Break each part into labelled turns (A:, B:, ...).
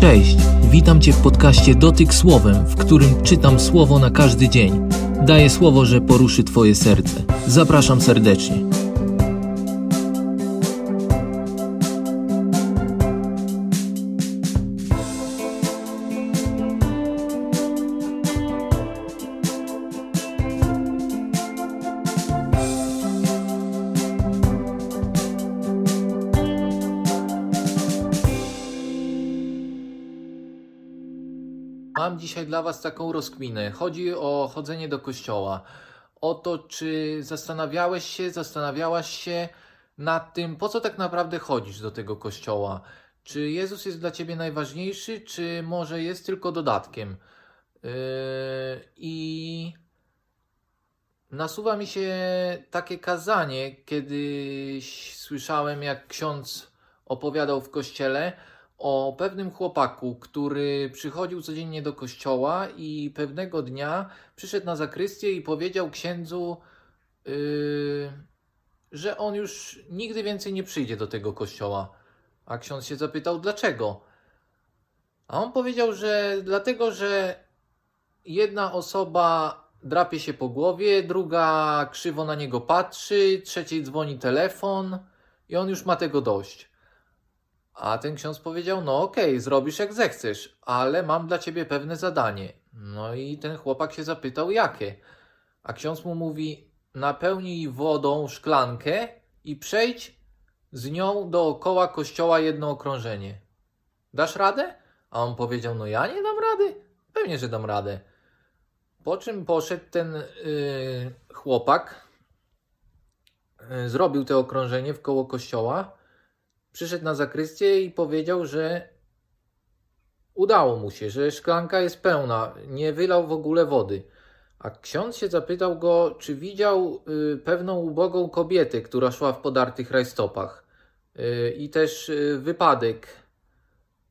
A: Cześć, witam Cię w podcaście Dotyk Słowem, w którym czytam słowo na każdy dzień. Daję słowo, że poruszy Twoje serce. Zapraszam serdecznie. Mam dzisiaj dla Was taką rozkminę. Chodzi o chodzenie do kościoła. O to, czy zastanawiałeś się, zastanawiałaś się nad tym, po co tak naprawdę chodzisz do tego kościoła. Czy Jezus jest dla Ciebie najważniejszy, czy może jest tylko dodatkiem? Yy, I nasuwa mi się takie kazanie, kiedyś słyszałem, jak ksiądz opowiadał w kościele o pewnym chłopaku, który przychodził codziennie do kościoła i pewnego dnia przyszedł na zakrystię i powiedział księdzu, yy, że on już nigdy więcej nie przyjdzie do tego kościoła. A ksiądz się zapytał, dlaczego? A on powiedział, że dlatego, że jedna osoba drapie się po głowie, druga krzywo na niego patrzy, trzeciej dzwoni telefon i on już ma tego dość. A ten ksiądz powiedział: No, okej, okay, zrobisz jak zechcesz, ale mam dla ciebie pewne zadanie. No i ten chłopak się zapytał: Jakie? A ksiądz mu mówi: Napełnij wodą szklankę i przejdź z nią dookoła kościoła jedno okrążenie. Dasz radę? A on powiedział: No, ja nie dam rady. Pewnie, że dam radę. Po czym poszedł ten yy, chłopak, yy, zrobił to okrążenie w koło kościoła przyszedł na zakrystię i powiedział, że udało mu się, że szklanka jest pełna, nie wylał w ogóle wody. A ksiądz się zapytał go, czy widział y, pewną ubogą kobietę, która szła w podartych rajstopach. Y, I też y, wypadek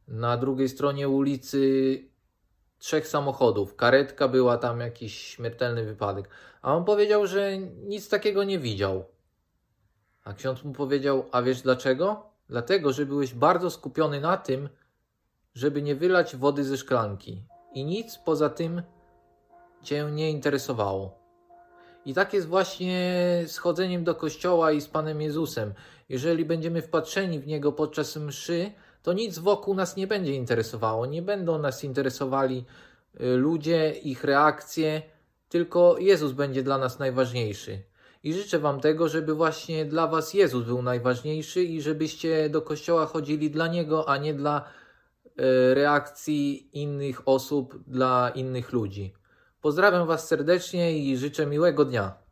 A: na drugiej stronie ulicy trzech samochodów. Karetka była tam jakiś śmiertelny wypadek. A on powiedział, że nic takiego nie widział. A ksiądz mu powiedział: A wiesz dlaczego? Dlatego, że byłeś bardzo skupiony na tym, żeby nie wylać wody ze szklanki i nic poza tym cię nie interesowało. I tak jest właśnie z chodzeniem do kościoła i z Panem Jezusem. Jeżeli będziemy wpatrzeni w Niego podczas mszy, to nic wokół nas nie będzie interesowało. Nie będą nas interesowali y, ludzie, ich reakcje, tylko Jezus będzie dla nas najważniejszy. I życzę Wam tego, żeby właśnie dla Was Jezus był najważniejszy i żebyście do kościoła chodzili dla Niego, a nie dla e, reakcji innych osób, dla innych ludzi. Pozdrawiam Was serdecznie i życzę miłego dnia.